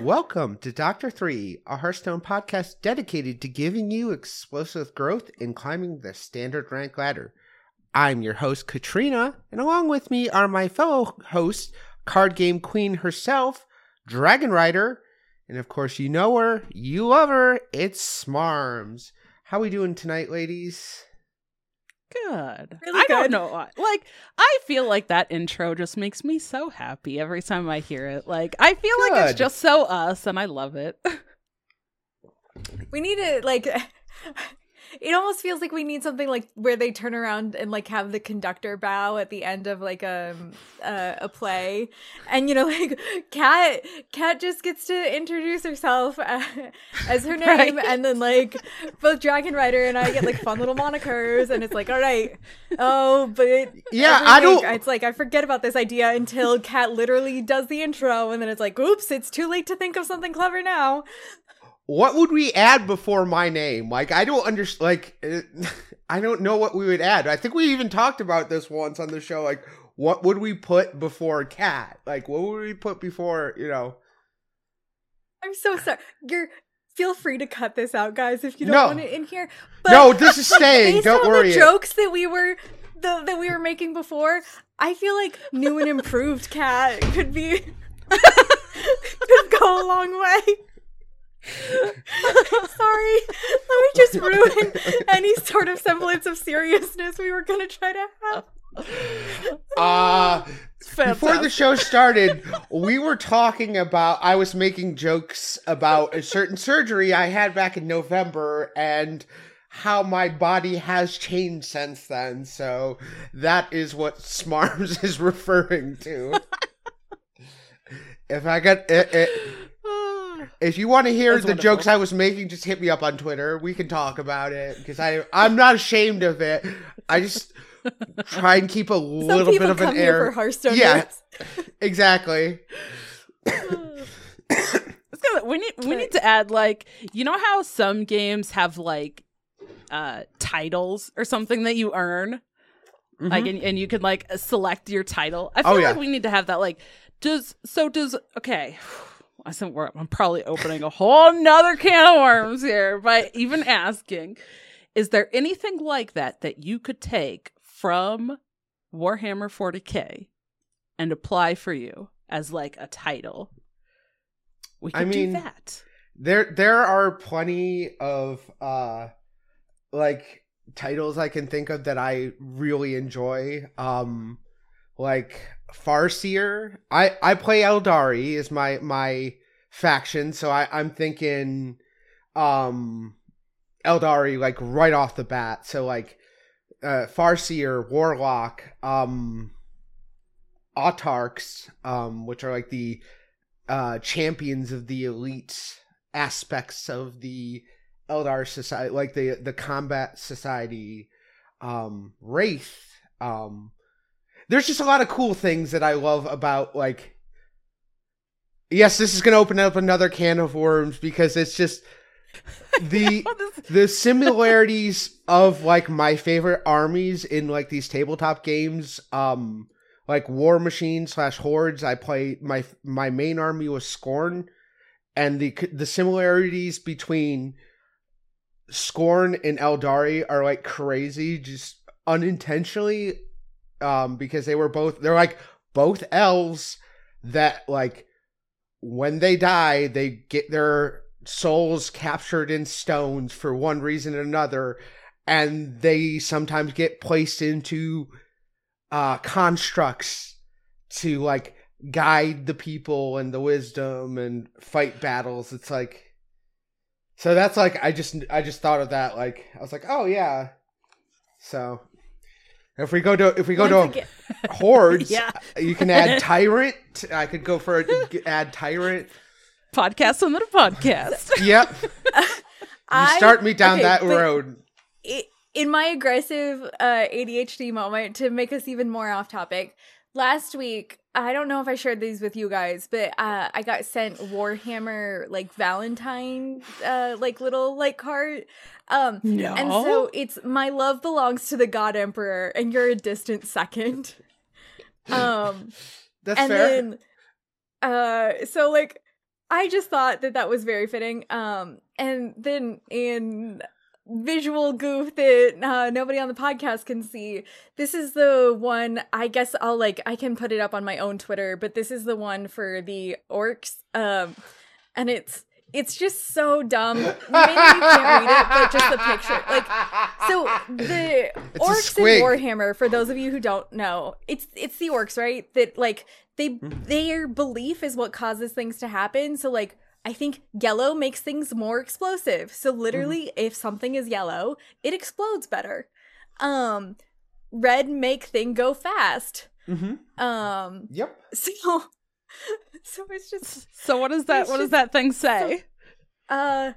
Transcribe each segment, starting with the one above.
Welcome to Doctor Three, a Hearthstone podcast dedicated to giving you explosive growth in climbing the standard rank ladder. I'm your host, Katrina, and along with me are my fellow hosts, card game queen herself, Dragon Rider, and of course, you know her, you love her, it's Smarms. How we doing tonight, ladies? Good. Really I don't know why. Like, I feel like that intro just makes me so happy every time I hear it. Like, I feel like it's just so us, and I love it. We need to like. It almost feels like we need something like where they turn around and like have the conductor bow at the end of like um, a a play, and you know like Kat Kat just gets to introduce herself uh, as her name, Right. and then like both Dragon Rider and I get like fun little monikers, and it's like all right, oh, but Yeah, I don't- It's like I forget about this idea until Kat literally does the intro, and then it's like, oops, it's too late to think of something clever now. What would we add before my name? Like, I don't understand. Like, I don't know what we would add. I think we even talked about this once on the show. Like, what would we put before cat? Like, what would we put before? You know? I'm so sorry. You're feel free to cut this out, guys, if you don't No. want it in here. But no, this is staying. Don't on worry. the jokes that we were the, that we were making before, I feel like new and improved cat could be could go a long way. Sorry, let me just ruin any sort of semblance of seriousness we were gonna try to have. Uh, before the show started, we were talking about. I was making jokes about a certain surgery I had back in November and how my body has changed since then. So that is what Smarms is referring to. if I got it, it, if you want to hear That's the wonderful. jokes I was making, just hit me up on Twitter. We can talk about it because I I'm not ashamed of it. I just try and keep a Some little bit of an air. for Hearthstone. Yeah. Exactly. We need we need to add like you know how some games have like uh titles or something that you earn like and, and you can like select your title i feel Mm-hmm. Oh, yeah. like we need to have that like does so does okay I said I'm probably opening a whole nother can of worms here by even asking. Is there anything like that that you could take from Warhammer 40k and apply for you as like a title? We could I mean, do that. There there are plenty of uh like titles I can think of that I really enjoy. Um like Farseer. I I play Aeldari is my my faction, so I I'm thinking um Aeldari like right off the bat. So like uh Farseer, Warlock, um Autarchs, um which are like the uh champions of the elite aspects of the Eldar society like the the combat society um Wraith um there's just a lot of cool things that I love about like yes this is going to open up another can of worms because it's just the the similarities of like my favorite armies in like these tabletop games. Um like war machine slash hordes i play my my main army was Skorne and the the similarities between Skorne and Aeldari are like crazy just unintentionally um because they were both they're like both elves that like when they die they get their souls captured in stones for one reason or another and they sometimes get placed into uh constructs to like guide the people and the wisdom and fight battles. It's like so that's like i just i just thought of that like i was like oh yeah. So if we go to if we go Once to again- hordes Yeah. you can add tyrant i could go for a, add tyrant podcast on the podcast. yep you start me down okay, that road i- in my aggressive uh, ADHD moment to make us even more off topic, last week I don't know if I shared these with you guys, but uh, I got sent Warhammer like Valentine uh, like little like card. Um, No. and so it's my love belongs to the God Emperor, and you're a distant second. Um, that's and fair then uh so like I just thought that that was very fitting. Um, and then in visual goof that uh, nobody on the podcast can see, this is the one. I guess I'll like I can put it up on my own Twitter, but this is the one for the orcs. Um, and it's it's just so dumb. Maybe you can't read it, but just the picture. Like, so the It's orcs in. Warhammer, for those of you who don't know, it's it's the orcs, right? That like they Mm-hmm. their belief is what causes things to happen. So like I think yellow makes things more explosive. So literally, Mm-hmm. if something is yellow, it explodes better. Um, red make thing go fast. Mm-hmm. Um, Yep. so so it's just So what does that what does that thing say? Uh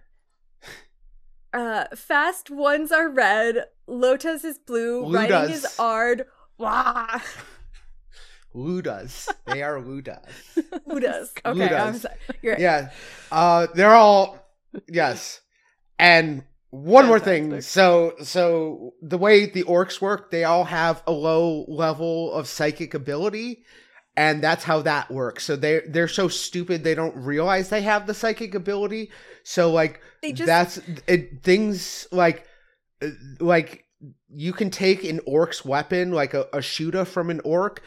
uh fast ones are red, Lotus is blue, Ludas. riding is ard. Wah Ludas. They are Ludas. Ludas. Okay, I'm Ludas. yeah. Uh they're all yes. And one more thing. So so the way the orcs work, they all have a low level of psychic ability. And that's how that works. So they they're so stupid they don't realize they have the psychic ability. So like they just that's it, things like like you can take an orc's weapon like a, a shooter from an orc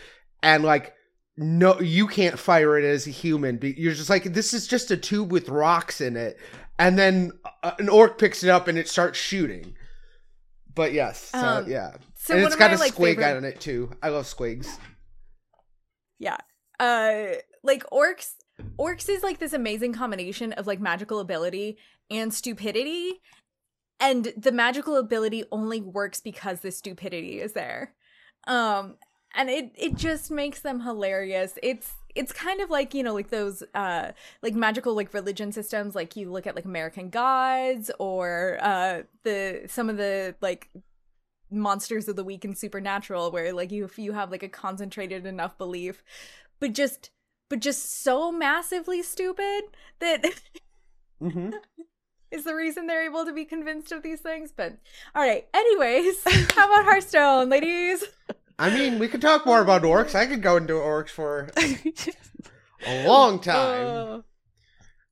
and like no you can't fire it as a human you're just like this is just a tube with rocks in it and then uh, an orc picks it up and it starts shooting but yes so, Um, yeah so and it's got my a like squig favorite on it too i love squigs Yeah. Uh like orcs orcs is like this amazing combination of like magical ability and stupidity. And the magical ability only works because the stupidity is there. Um and it it just makes them hilarious. It's it's kind of like, you know, like those uh like magical like religion systems like you look at like American gods or uh the some of the like monsters of the week and supernatural where like you if you have like a concentrated enough belief but just but just so massively stupid that mm-hmm. is the reason they're able to be convinced of these things but all right anyways how about hearthstone ladies i mean we could talk more about orcs i could go into orcs for a long time Uh,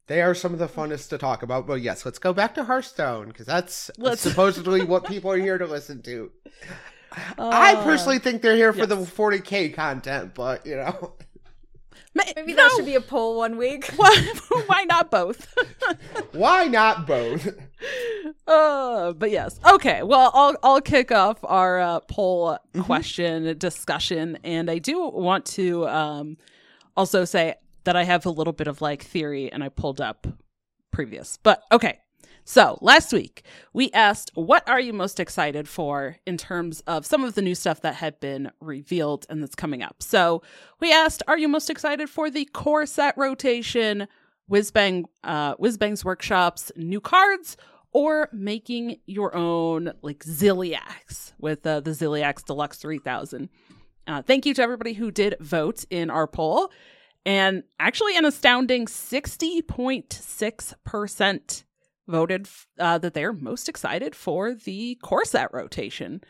They are some of the funnest to talk about. But yes, let's go back to Hearthstone because that's Let's- supposedly what people are here to listen to. I Uh, personally think they're here for the 40k content, but you know, maybe no, that should be a poll one week why, why not both? why not both? Uh, but yes. Okay. Well, I'll I'll kick off our uh, poll Mhm. question discussion, and I do want to um also say that I have a little bit of like theory, and I pulled up previous. But okay. So last week we asked, "What are you most excited for in terms of some of the new stuff that had been revealed and that's coming up?" So we asked, "Are you most excited for the core set rotation, Whizbang, uh, Whizbang's workshops, new cards?" or making your own like Zilliax with uh, the Zilliax Deluxe 3000. Uh, thank you to everybody who did vote in our poll. And actually, an astounding 60.6% voted uh, that they're most excited for the core set rotation.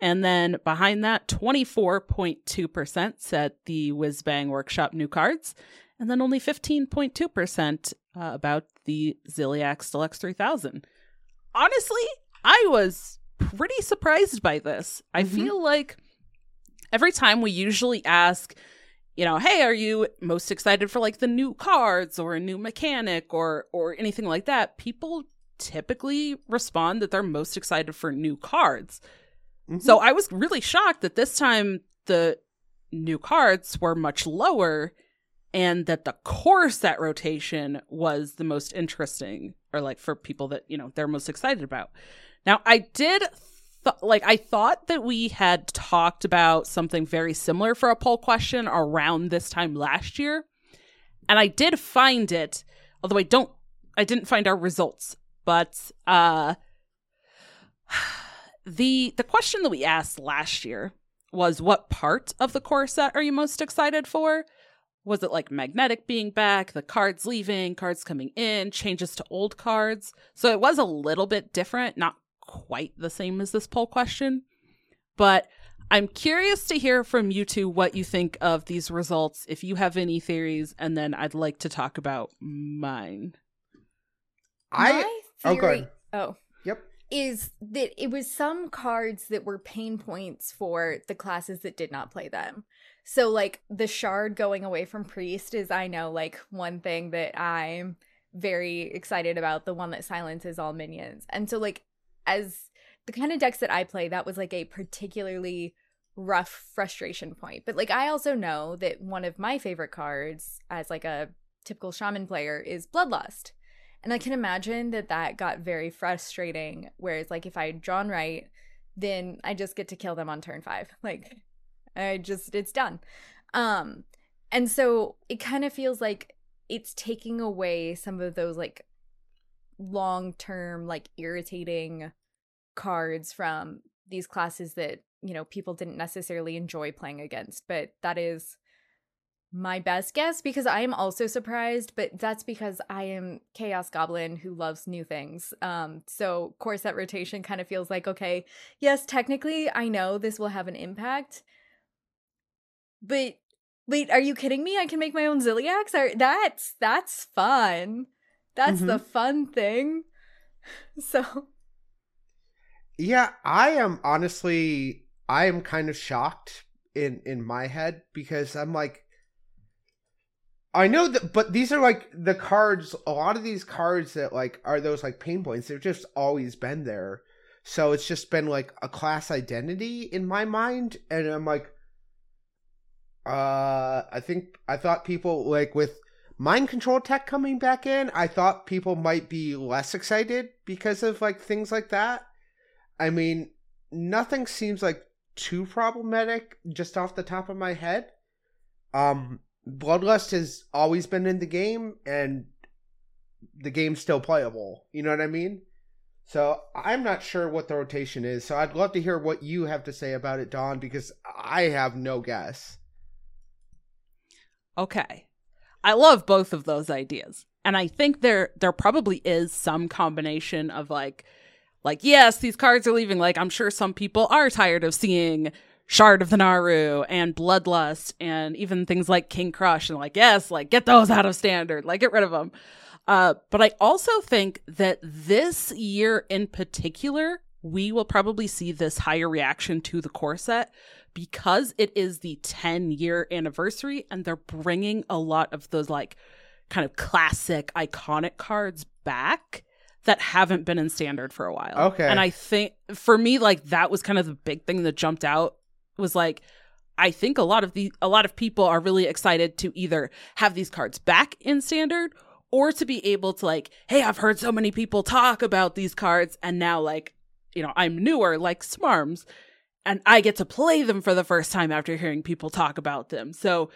And then behind that, 24.2% said the Whizbang Workshop new cards. And then only 15.2% uh, about the Zilliax Deluxe 3000 honestly, I was pretty surprised by this. I Mhm. feel like every time we usually ask, you know, hey, are you most excited for like the new cards or a new mechanic or or anything like that? People typically respond that they're most excited for new cards. Mm-hmm. So I was really shocked that this time the new cards were much lower and that the core set rotation was the most interesting or like for people that, you know, they're most excited about. Now, I did like I thought that we had talked about something very similar for a poll question around this time last year. And I did find it, although I don't I didn't find our results, but uh the the question that we asked last year was what part of the core set are you most excited for? Was it like magnetic being back, the cards leaving, cards coming in, changes to old cards? So it was a little bit different, not quite the same as this poll question. But I'm curious to hear from you two what you think of these results, if you have any theories, and then I'd like to talk about mine. I My oh, go theory. ahead. Oh. Yep. Is that it was some cards that were pain points for the classes that did not play them. So like the shard going away from priest is I know like one thing that I'm very excited about, the one that silences all minions. And so like as the kind of decks that I play, that was like a particularly rough frustration point. But like I also know that one of my favorite cards as like a typical shaman player is bloodlust. And I can imagine that that got very frustrating. Whereas, like, if I had drawn right, then I just get to kill them on turn five. Like, I just, it's done. Um, and so it kind of feels like it's taking away some of those, like, long term, like, irritating cards from these classes that, you know, people didn't necessarily enjoy playing against. But that is my best guess because I am also surprised, but that's because I am Chaos Goblin who loves new things. Um, so core set rotation kind of feels like okay, yes, technically I know this will have an impact, but wait, are you kidding me? I can make my own Zilliax. Are that's that's fun. That's the fun thing. So Yeah, I am honestly I am kind of shocked in in my head because I'm like I know that but these are like the cards a lot of these cards that like are those like pain points they've just always been there. So it's just been like a class identity in my mind and I'm like uh I think I thought people like with mind control tech coming back in, I thought people might be less excited because of like things like that. I mean, nothing seems like too problematic just off the top of my head. Um, Bloodlust has always been in the game, and the game's still playable. You know what I mean? So I'm not sure what the rotation is. So I'd love to hear what you have to say about it, Dawn, because I have no guess. Okay. I love both of those ideas. And I think there there probably is some combination of like like yes, these cards are leaving like I'm sure some people are tired of seeing Shard of the Naaru and Bloodlust and even things like King Krush and like yes, like get those out of standard, like get rid of them. Uh, but I also think that this year in particular, we will probably see this higher reaction to the core set because it is the 10 year anniversary and they're bringing a lot of those like kind of classic iconic cards back that haven't been in standard for a while. Okay. And I think for me like that was kind of the big thing that jumped out was like I think a lot of the a lot of people are really excited to either have these cards back in standard or to be able to like, hey, I've heard so many people talk about these cards and now like, you know, I'm newer like Smarms and I get to play them for the first time after hearing people talk about them. So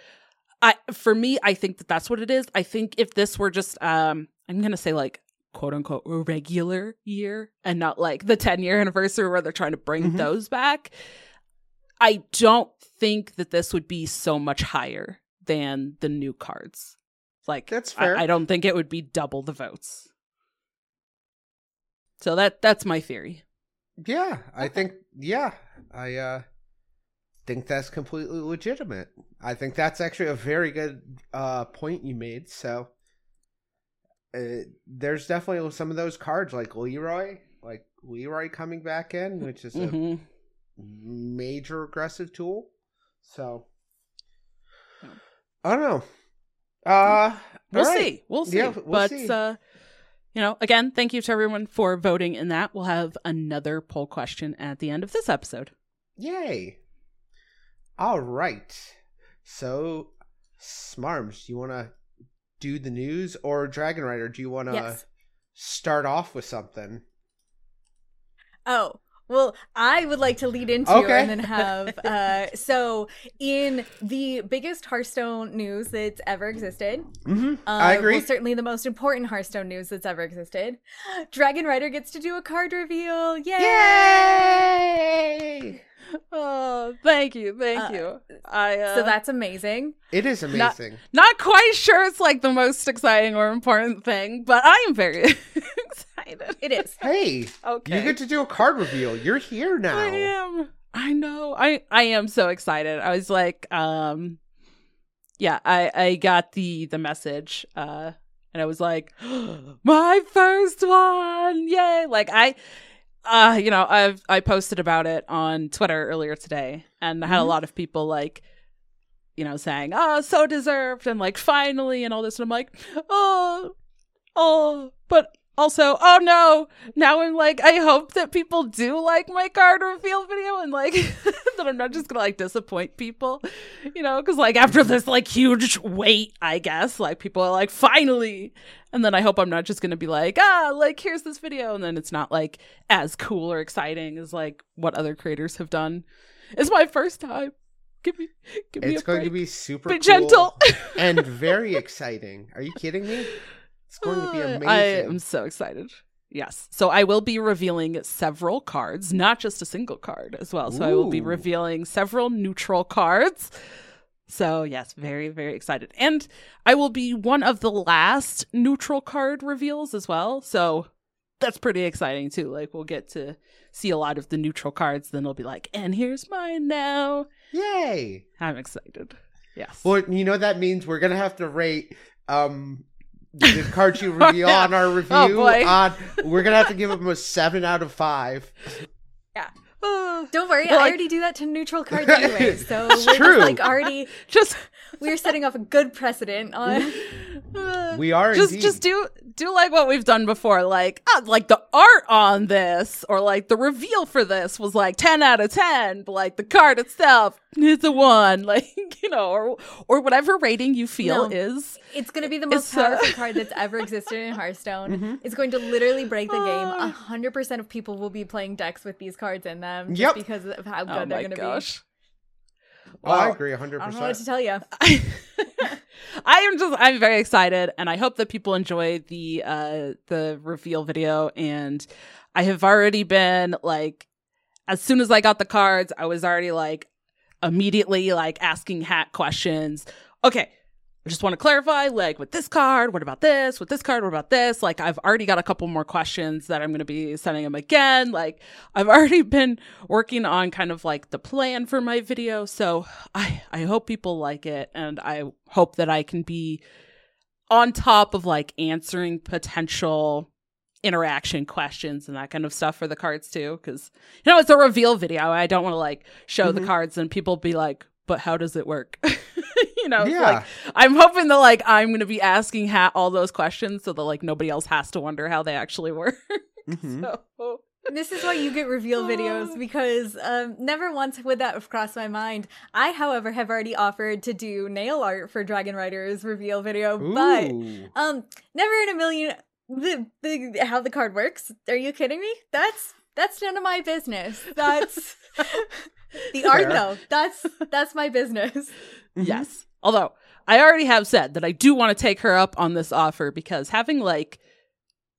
I for me I think that that's what it is. I think if this were just um I'm going to say like quote unquote a regular year and not like the 10 year anniversary where they're trying to bring Mhm. those back, I don't think that this would be so much higher than the new cards. Like That's I- fair. I, don't think it would be double the votes. So that that's my theory. Yeah, I think yeah, I uh think that's completely legitimate. I think that's actually a very good uh point you made. So uh, there's definitely some of those cards like Leeroy, like Leeroy coming back in, which is a hmm major aggressive tool. So I don't know. Uh We'll right. see. We'll see. Yeah, we'll but see. uh you know, again, thank you to everyone for voting in that. We'll have another poll question at the end of this episode. Yay. All right. So, Smarms, do you want to do the news or Dragon Rider, do you want to Yes. start off with something? Oh, well, I would like to lead into Okay. and then have uh so in the biggest Hearthstone news that's ever existed. Mm-hmm. Uh, I agree. Well, certainly the most important Hearthstone news that's ever existed. Dragon Rider gets to do a card reveal. Yay! Yay! Oh, thank you. Thank Uh, you. I uh, So that's amazing. It is Not- amazing. not quite sure it's like the most exciting or important thing, but I am very excited. It is. hey, Okay. you get to do a card reveal. You're here now. I am. I know. I I am so excited. I was like, um, yeah, I I got the the message, uh, and I was like, my first one, yay! Like I, uh, you know, I've I posted about it on Twitter earlier today, and I had a Mhm. lot of people like. You know, saying, "Oh, so deserved," and like, finally, and all this, and I'm like, "Oh, oh," but also, oh no, now I'm like, I hope that people do like my card reveal video and like that I'm not just gonna like disappoint people, you know, because like after this like huge wait, I guess, like people are like, finally. And then I hope I'm not just gonna be like, ah, like here's this video, and then it's not like as cool or exciting as like what other creators have done. It's my first time. Give me, give me It's going to be super cool gentle. and very exciting. Are you kidding me? It's going to be Uh, amazing. I am so excited. Yes. So I will be revealing several cards, not just a single card as well. So I will be revealing several neutral cards. So yes, very, very excited. And I will be one of the last neutral card reveals as well. So that's pretty exciting too. Like we'll get to see a lot of the neutral cards, then it'll be like, and here's mine now. Yay! I'm excited. Yes. Well, you know that means we're gonna have to rate um the cards you reveal Yeah. on our review. Oh, boy. On we're gonna have to give them a seven out of five. Uh, Don't worry, Well, I like- already do that to neutral cards anyway. So It's we're true. just like already just we're setting off a good precedent on We are just indeed. just do do like what we've done before like uh, like the art on this or like the reveal for this was like 10 out of 10 but like the card itself it's a 1 like you know or or whatever rating you feel No. is It's going to be the most It's, uh, powerful card that's ever existed in Hearthstone. Mhm. It's going to literally break the game. Ah. A hundred percent of people will be playing decks with these cards in them, just Yep. because of how good oh they're my going to gosh Oh, I agree 100%. I don't know what to tell you. I, I am just I'm very excited and I hope that people enjoy the uh the reveal video and I have already been like as soon as I got the cards I was already like immediately like asking hat questions. Okay, I just want to clarify like with this card, what about this? With this card, what about this? Like I've already got a couple more questions that I'm going to be sending them again. Like I've already been working on kind of like the plan for my video. So I I hope people like it and I hope that I can be on top of like answering potential interaction questions and that kind of stuff for the cards too cuz you know it's a reveal video. I don't want to like show the Mhm. cards and people be like, "But how does it work?" you know, it's Yeah. like I'm hoping that like I'm going to be asking Hat all those questions so that like nobody else has to wonder how they actually work. Mhm. So This is why you get reveal videos because um, never once would that have crossed my mind. I, however, have already offered to do nail art for Dragon Rider's reveal video, but um, never in a million the, the how the card works. Are you kidding me? That's that's none of my business. That's the art Fair. though. That's that's my business. Mhm. Yes. Although I already have said that I do want to take her up on this offer because having like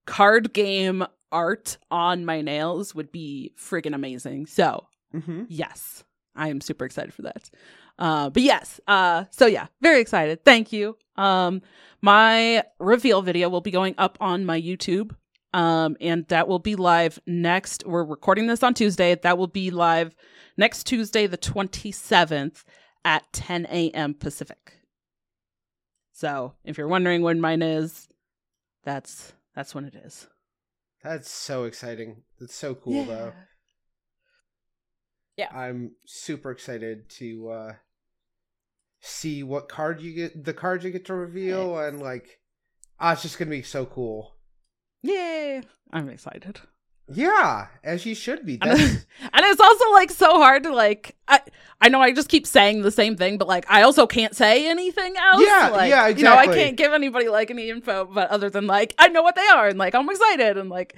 card game art on my nails would be friggin' amazing. So, Mhm. yes, I am super excited for that. Uh, but yes, uh, so yeah, very excited. Thank you. Um, my reveal video will be going up on my YouTube. Um, and that will be live next. We're recording this on Tuesday. That will be live next Tuesday, the 27th at 10 a.m. Pacific. So if you're wondering when mine is, that's that's when it is. That's so exciting. That's so cool though. Yeah. I'm super excited to uh see what card you get the cards you get to reveal and like ah it's just gonna be so cool. Yay! I'm excited. Yeah, as you should be. And, and it's also like so hard to like I I know I just keep saying the same thing, but like I also can't say anything else. Yeah, like, yeah, You know, I can't give anybody like any info, but other than like I know what they are and like I'm excited and like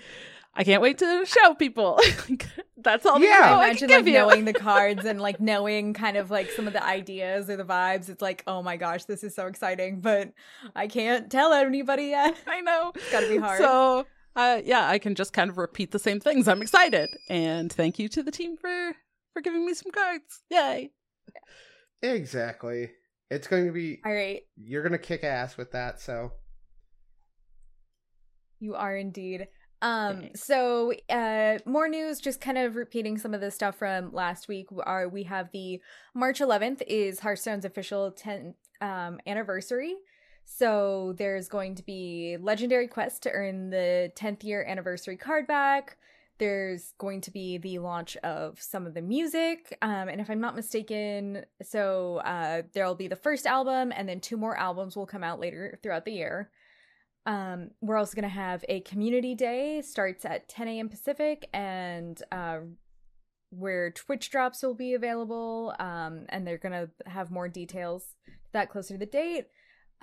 I can't wait to show people. That's all Yeah. info I Imagine can like give you. knowing the cards and like knowing kind of like some of the ideas or the vibes. It's like, oh my gosh, this is so exciting, but I can't tell anybody yet. I know. It's gotta be hard. So, uh, yeah, I can just kind of repeat the same things. I'm excited, and thank you to the team for for giving me some cards. Yay! exactly. It's going to be All right, you're gonna kick ass with that, so you are indeed. Um, Okay. so uh more news, just kind of repeating some of the stuff from last week. Are we have the March 11th is Hearthstone's official 10th um anniversary. So there's going to be legendary quests to earn the 10th year anniversary card back. There's going to be the launch of some of the music. Um, and if I'm not mistaken, so uh, there'll be the first album, and then two more albums will come out later throughout the year. Um, we're also going to have a community day, starts at 10 a.m. Pacific, and uh, where Twitch drops will be available. Um, and they're going to have more details that closer to the date.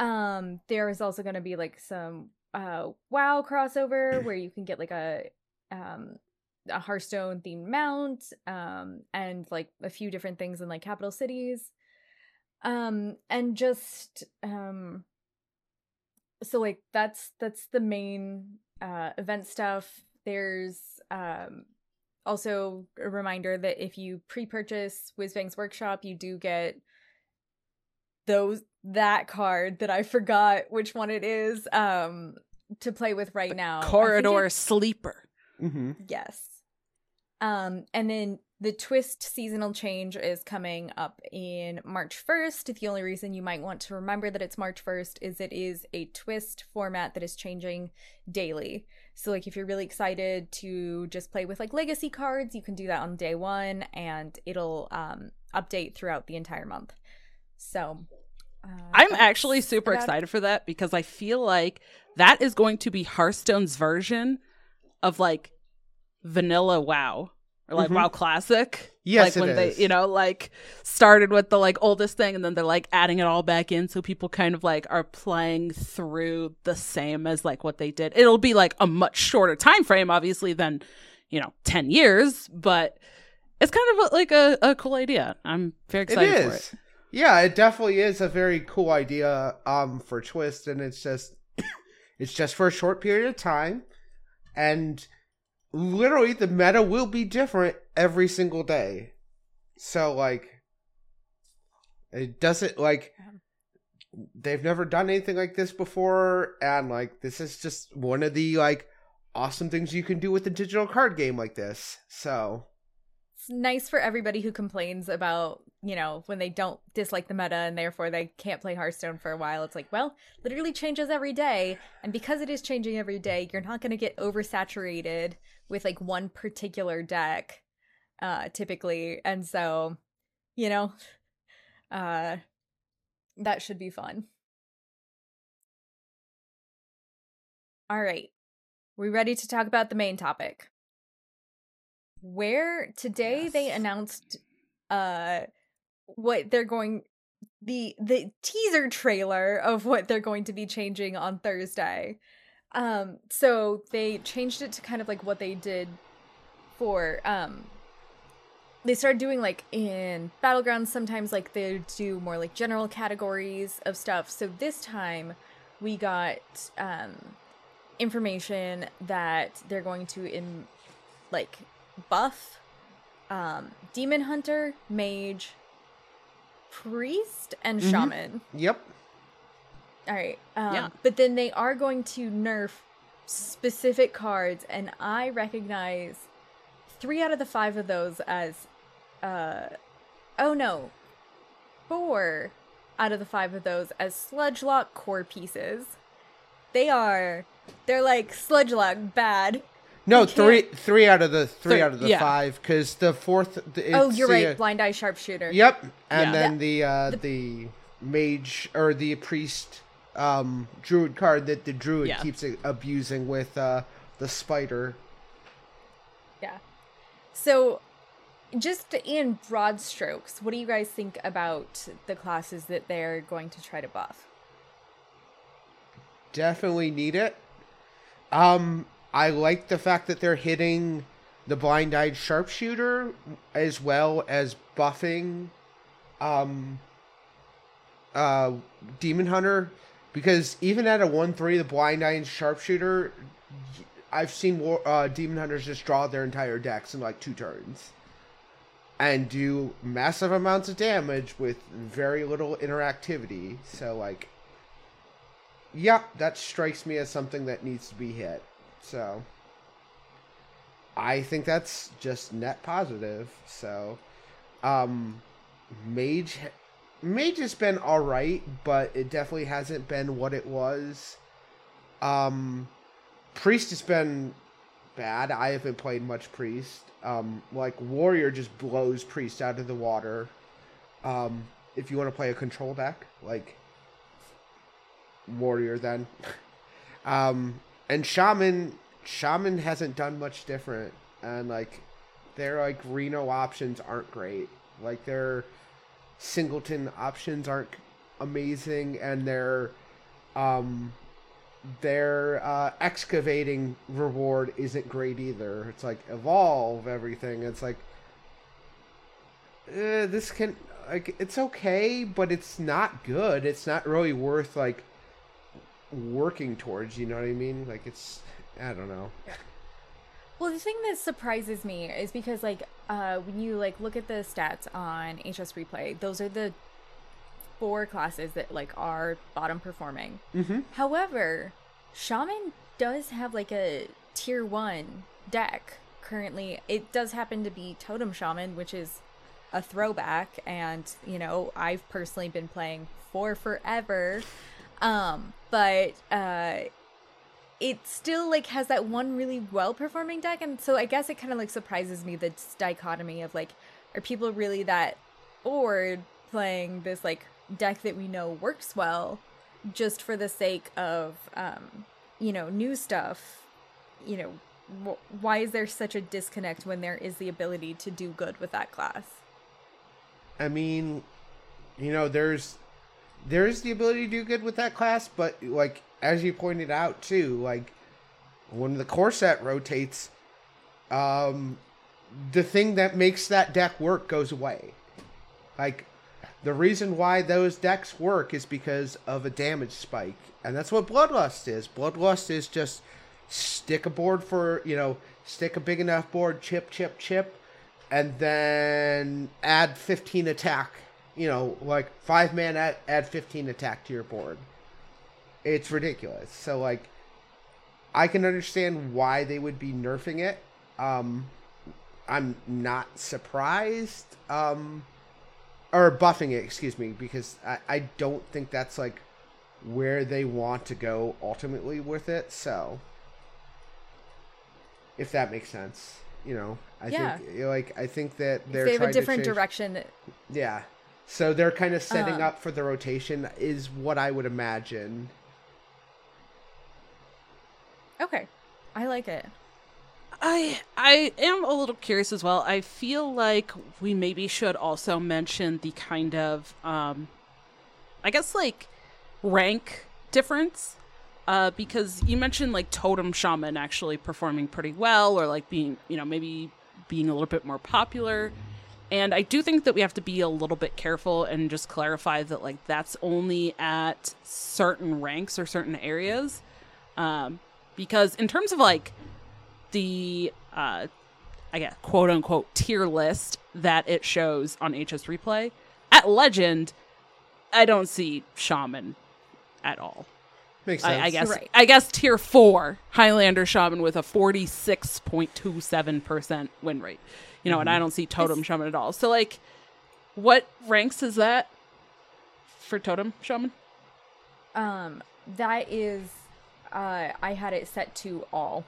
Um, there is also going to be like some uh WoW crossover where you can get like a um a Hearthstone themed mount um and like a few different things in like capital cities. Um and just um so like that's that's the main uh event stuff. There's um also a reminder that if you pre-purchase Whizbang's workshop, you do get those that card that I forgot which one it is um to play with right now. Corridor sleeper. Mm-hmm. yes. Um and then the twist seasonal change is coming up in March 1st. The only reason you might want to remember that it's March 1st is it is a twist format that is changing daily. So like if you're really excited to just play with like legacy cards, you can do that on day 1 and it'll um update throughout the entire month. So uh, I'm actually super about- excited for that because I feel like that is going to be Hearthstone's version of like vanilla WoW or like Mhm. WoW Classic. Yes, like when it they, you know, like started with the like oldest thing and then they're like adding it all back in so people kind of like are playing through the same as like what they did. It'll be like a much shorter time frame obviously than, you know, 10 years, but it's kind of like a, a cool idea. I'm very It excited for it. Yeah, it definitely is a very cool idea um for Twist and it's just it's just for a short period of time and literally the meta will be different every single day. So like it doesn't like they've never done anything like this before and like this is just one of the like awesome things you can do with a digital card game like this. So nice for everybody who complains about you know when they don't dislike the meta and therefore they can't play hearthstone for a while. It's like well literally changes every day. And because it is changing every day you're not going to get oversaturated with like one particular deck uh typically. And so you know uh that should be fun. All right. We ready to talk about the main topic where today they announced uh what they're going the the teaser trailer of what they're going to be changing on Thursday. Um so they changed it to kind of like what they did for um they started doing like in battlegrounds sometimes like they do more like general categories of stuff. So this time we got um information that they're going to in like buff um demon hunter mage priest and Mhm. shaman yep. all right um Yeah. but then they are going to nerf specific cards and i recognize three out of the five of those as uh oh no four out of the five of those as sludge lock core pieces they are they're like sludge lock bad No, You can't- three three out of the three Three- out of the yeah. five because the fourth. the- oh you're the, right uh, blind eye sharpshooter Yep, and Yeah. then the uh the mage or the priest um druid card that the druid Yeah. keeps abusing with uh the spider. Yeah. So, just in broad strokes, what do you guys think about the classes that they're going to try to buff? Definitely need it. Um, I like the fact that they're hitting the blind-eyed sharpshooter as well as buffing um uh demon hunter because even at a 1-3 the blind-eyed sharpshooter I've seen uh, demon hunters just draw their entire decks in like two turns and do massive amounts of damage with very little interactivity so like yeah, that strikes me as something that needs to be hit. So, I think that's just net positive. So, um, mage, mage has been all right, but it definitely hasn't been what it was. Um, priest has been bad. I haven't played much priest. Um, like warrior just blows priest out of the water. Um, if you want to play a control deck, like warrior, then. um, and shaman, shaman hasn't done much different, and like their like Reno options aren't great. Like their singleton options aren't amazing, and their um their uh, excavating reward isn't great either. It's like evolve everything. It's like eh, this can like it's okay, but it's not good. It's not really worth like working towards. You know what I mean? Like it's I don't know. Well, the thing that surprises me is because like uh when you like look at the stats on HS replay, those are the four classes that like are bottom performing. Mm-hmm. However, Shaman does have like a tier 1 deck currently. It does happen to be Totem Shaman, which is a throwback and, you know, I've personally been playing for forever. Um, but uh it still like has that one really well performing deck and so i guess it kind of like surprises me this dichotomy of like are people really that bored playing this like deck that we know works well just for the sake of um you know new stuff? You know wh- why is there such a disconnect when there is the ability to do good with that class? I mean, you know, there's there's the ability to do good with that class, but like as you pointed out too, like when the core set rotates, um, the thing that makes that deck work goes away. Like the reason why those decks work is because of a damage spike, and that's what Bloodlust is. Bloodlust is just stick a board for you know stick a big enough board, chip, chip, chip, and then add 15 attack. You know, like five man add, add 15 attack to your board. It's ridiculous. So like, I can understand why they would be nerfing it. Um, I'm not surprised. Um, or buffing it, excuse me, because I, I don't think that's like where they want to go ultimately with it. So, if that makes sense, you know, I Yeah. think like I think that they're they have trying a different change, direction Yeah, so they're kind of setting Um, up for the rotation, is what I would imagine. okay i like it I I am a little curious as well. I feel like we maybe should also mention the kind of um I guess like rank difference. Uh because you mentioned like Totem Shaman actually performing pretty well or like being, you know, maybe being a little bit more popular. And I do think that we have to be a little bit careful and just clarify that like that's only at certain ranks or certain areas. Um because in terms of like the uh I guess quote unquote tier list that it shows on HS replay. At Legend, I don't see Shaman at all. Makes sense. I, I guess Right. I guess tier four Highlander Shaman with a forty six point two seven percent win rate. You know, and I don't see Totem Shaman at all. So like, what ranks is that for Totem Shaman? um that is uh i had it set to all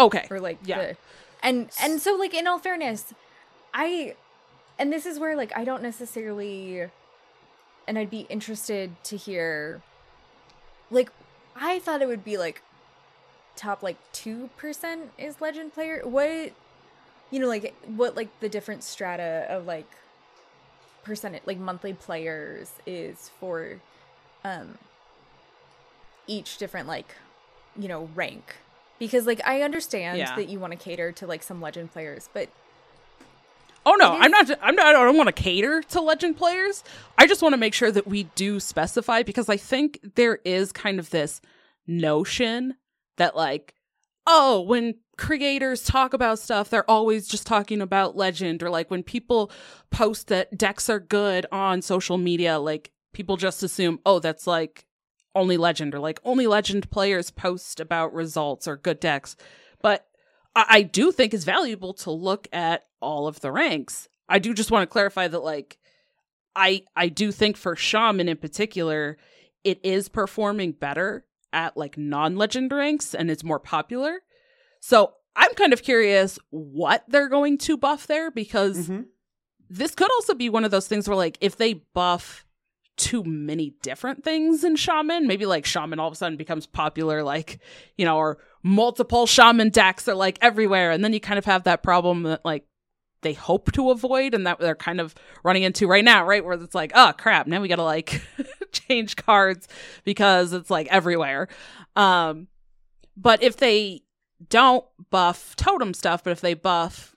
Okay, or like yeah. the and and so like in all fairness i and this is where like i don't necessarily and i'd be interested to hear like i thought it would be like top like 2% is legend player what you know like what like the different strata of like percentage like monthly players is for um each different like you know rank because like i understand Yeah. that you want to cater to like some legend players but Oh no, I'm not. I'm not. I don't want to cater to legend players. I just want to make sure that we do specify because I think there is kind of this notion that like, oh, when creators talk about stuff, they're always just talking about legend, or like when people post that decks are good on social media, like people just assume, oh, that's like only legend, or like only legend players post about results or good decks. But I, I do think it's valuable to look at all of the ranks. I do just want to clarify that like I I do think for Shaman in particular, it is performing better at like non-legend ranks and it's more popular. So I'm kind of curious what they're going to buff there because Mhm. this could also be one of those things where like if they buff too many different things in shaman maybe like shaman all of a sudden becomes popular like you know or multiple shaman decks are like everywhere and then you kind of have that problem that like they hope to avoid and that they're kind of running into right now right? Where it's like oh crap now we gotta like change cards because it's like everywhere. Um but if they don't buff totem stuff but if they buff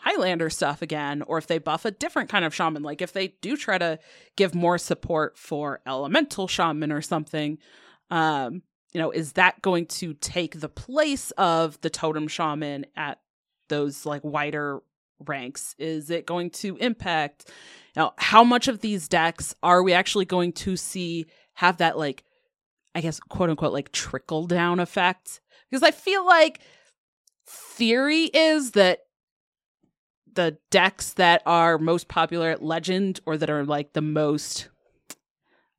Highlander stuff again, or if they buff a different kind of shaman, like if they do try to give more support for elemental shaman or something, um, you know, is that going to take the place of the totem shaman at those like wider ranks? Is it going to impact know how much of these decks are we actually going to see have that like I guess quote unquote like trickle down effect? Because I feel like theory is that the decks that are most popular at Legend or that are like the most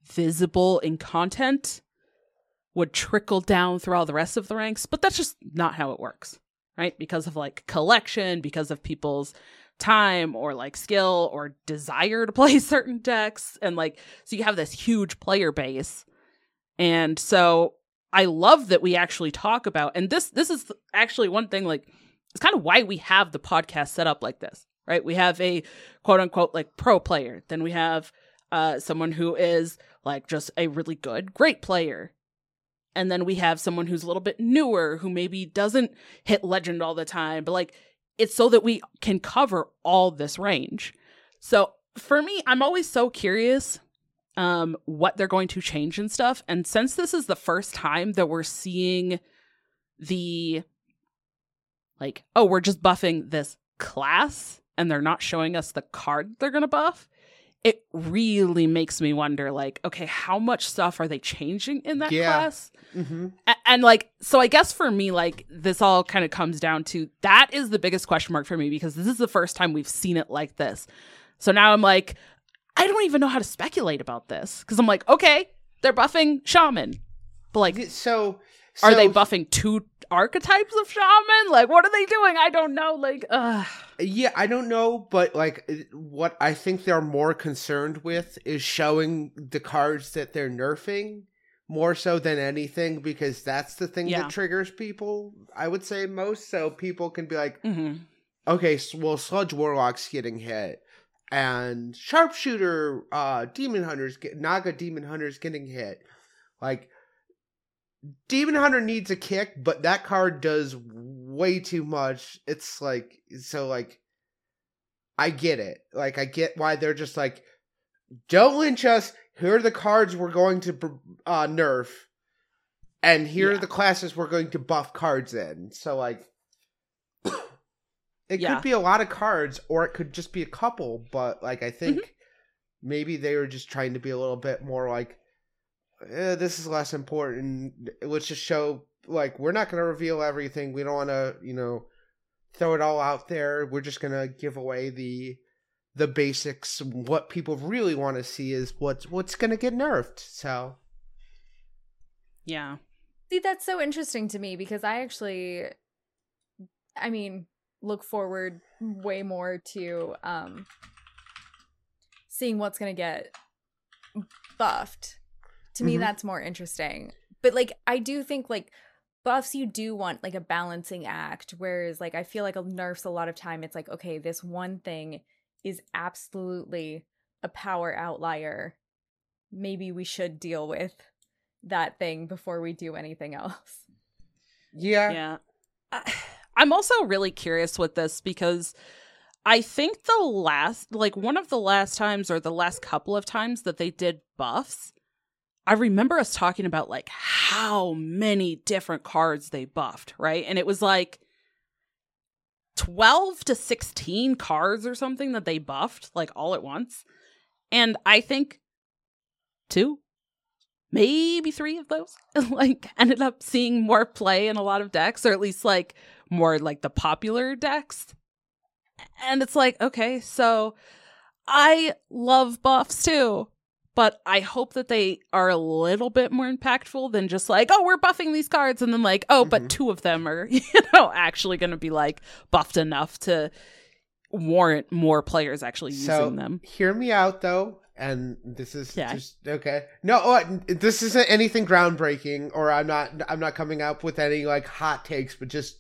visible in content would trickle down through all the rest of the ranks, but that's just not how it works, right? Because of like collection, because of people's time or like skill or desire to play certain decks and like so you have this huge player base. And so I love that we actually talk about and this this is actually one thing like it's kind of why we have the podcast set up like this, right? We have a quote unquote like pro player, then we have uh, someone who is like just a really good, great player. And then we have someone who's a little bit newer who maybe doesn't hit legend all the time, but like it's so that we can cover all this range. So for me, I'm always so curious um, what they're going to change and stuff. And since this is the first time that we're seeing the like, oh, we're just buffing this class and they're not showing us the card they're going to buff, it really makes me wonder like, okay, how much stuff are they changing in that Yeah. class? Mm-hmm. A- and like so i guess for me like this all kind of comes down to that is the biggest question mark for me because this is the first time we've seen it like this so now i'm like i don't even know how to speculate about this because i'm like okay they're buffing shaman but like So, are they buffing two archetypes of shaman like what are they doing i don't know like uh Yeah, I don't know, but like what I think they're more concerned with is showing the cards that they're nerfing more so than anything because that's the thing Yeah. that triggers people. I would say most, so people can be like, mhm. okay, well, Sludge Warlock's getting hit, and Sharpshooter, uh, Demon Hunters, get, Naga Demon Hunters getting hit. Like, Demon Hunter needs a kick, but that card does way too much. It's like, so, like, I get it. Like, I get why they're just like, don't lynch us. Here are the cards we're going to uh, nerf, and here are the classes we're going to buff cards in. So, like, it Yeah. could be a lot of cards, or it could just be a couple. But like, I think Mm-hmm. maybe they were just trying to be a little bit more like, eh, this is less important. Let's just show like we're not going to reveal everything. We don't want to, you know, throw it all out there. We're just going to give away the the basics. What people really want to see is what's what's going to get nerfed. So yeah See, that's so interesting to me because I actually, I mean, look forward way more to um seeing what's gonna get buffed. To me, Mhm. that's more interesting. But like, I do think like buffs, you do want like a balancing act. Whereas, like, I feel like a nerfs a lot of time. It's like, okay, this one thing is absolutely a power outlier. Maybe we should deal with that thing before we do anything else. yeah, Yeah. I, I'm also really curious with this because I think the last, like one of the last times or the last couple of times that they did buffs, I remember us talking about like how many different cards they buffed, right? And it was like 12 to 16 cards or something that they buffed like all at once. And I think two, maybe three of those like ended up seeing more play in a lot of decks or at least like more like the popular decks. And it's like, okay, so I love buffs too, but I hope that they are a little bit more impactful than just like, oh, we're buffing these cards and then like, oh, Mhm. but two of them are, you know, actually going to be like buffed enough to warrant more players actually using So them. hear me out though, and this is Yeah. just okay. No, what, this isn't anything groundbreaking, or I'm not. I'm not coming up with any like hot takes, but just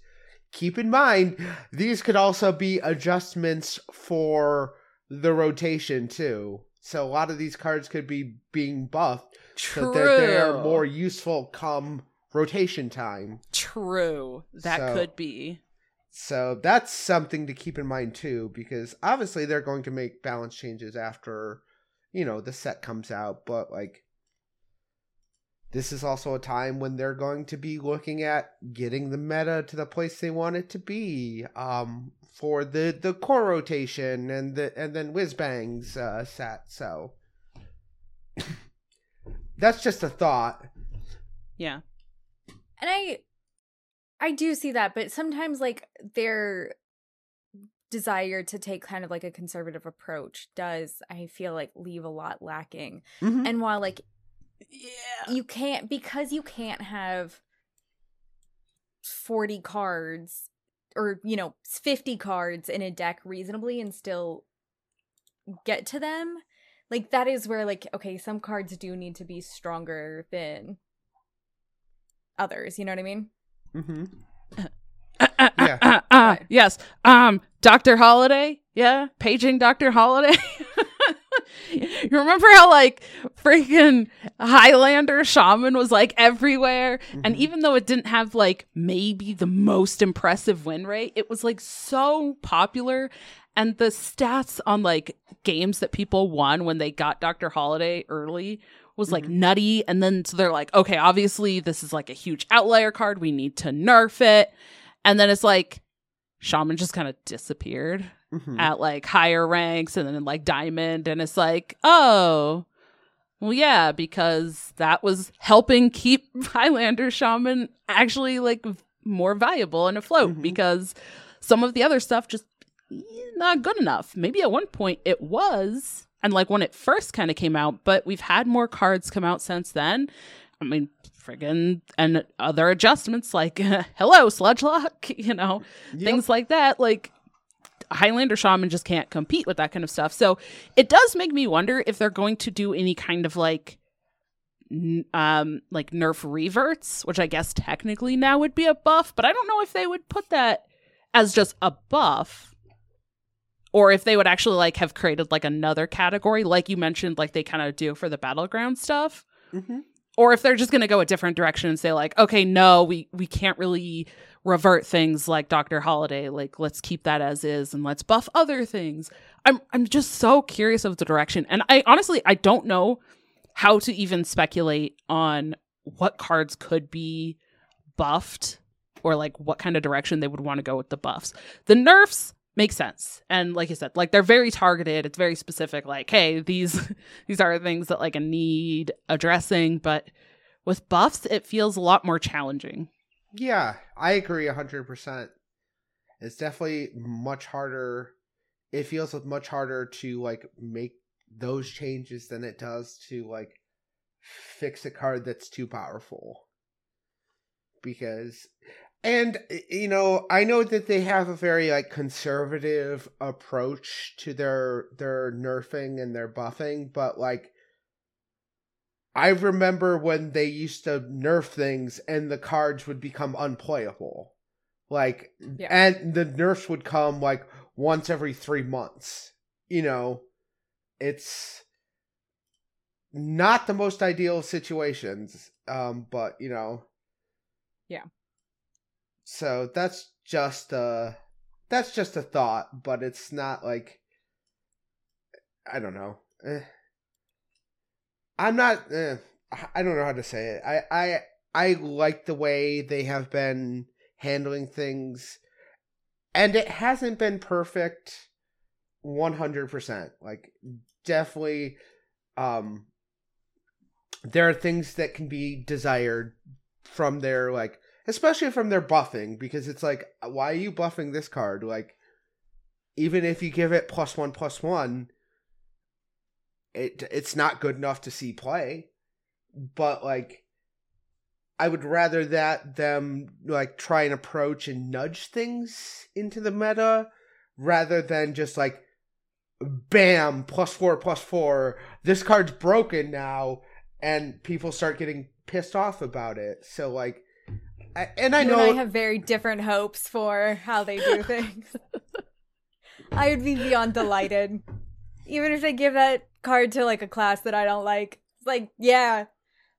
keep in mind these could also be adjustments for the rotation too. So a lot of these cards could be being buffed so True. that they are more useful come rotation time. True. That So- could be. So that's something to keep in mind too, because obviously they're going to make balance changes after, you know, the set comes out. But like, this is also a time when they're going to be looking at getting the meta to the place they want it to be. Um, for the the core rotation and the and then Whizbang's uh, set. So that's just a thought. Yeah. And I I do see that, but sometimes like their desire to take kind of like a conservative approach does I feel like leave a lot lacking. Mhm. And while like Yeah. you can't because you can't have 40 cards or you know 50 cards in a deck reasonably and still get to them like that is where like okay some cards do need to be stronger than others you know what i mean Mm-hmm. Uh, uh, uh, yes. Um, Dr. Holliday. Yeah. Paging Dr. Holliday. you remember how like freaking Highlander Shaman was like everywhere? And Mhm. even though it didn't have like maybe the most impressive win rate, it was like so popular. And the stats on like games that people won when they got Dr. Holliday early was like Mhm. nutty. And then so they're like, okay, obviously this is like a huge outlier card. We need to nerf it. And then it's like Shaman just kind of disappeared Mhm. at like higher ranks and then like diamond and it's like oh well yeah because that was helping keep highlander shaman actually like more valuable and afloat Mhm. because some of the other stuff just eh, not good enough maybe at one point it was and like when it first kind of came out but we've had more cards come out since then i mean friggin' and other adjustments like hello sludge lock you know things like that like highlander shaman just can't compete with that kind of stuff so it does make me wonder if they're going to do any kind of like um like nerf reverts which i guess technically now would be a buff but i don't know if they would put that as just a buff or if they would actually like have created like another category like you mentioned like they kind of do for the battleground stuff Mhm. or if they're just going to go a different direction and say like okay no we we can't really revert things like dr holliday like let's keep that as is and let's buff other things. I'm i'm just so curious of the direction. And i honestly i don't know how to even speculate on what cards could be buffed or like what kind of direction they would want to go with the buffs. The nerfs make sense. And like i said like they're very targeted. It's very specific like hey these these are things that like a need addressing. But with buffs it feels a lot more challenging Yeah, I agree a hundred percent. It's definitely much harder. It feels much harder to like make those changes than it does to like fix a card that's too powerful. Because, and you know, I know that they have a very like conservative approach to their their nerfing and their buffing, but like I remember when they used to nerf things and the cards would become unplayable. Like Yeah. and the nerfs would come like once every 3 months. You know, it's not the most ideal situations um but you know Yeah. so that's just a that's just a thought but it's not like i don't know eh. I'm not eh, i don't know how to say it. I i i like the way they have been handling things and it hasn't been perfect 100% like definitely um there are things that can be desired from their like especially from their buffing because it's like why are you buffing this card? Like even if you give it plus 1 plus 1 it it's not good enough to see play but like I would rather that them like try and approach and nudge things into the meta rather than just like bam plus 4 plus 4 this card's broken now and people start getting pissed off about it so like I, and I You know and I have very different hopes for how they do things. I would be beyond delighted. Even if they give that card to like a class that I don't like. It's like, yeah,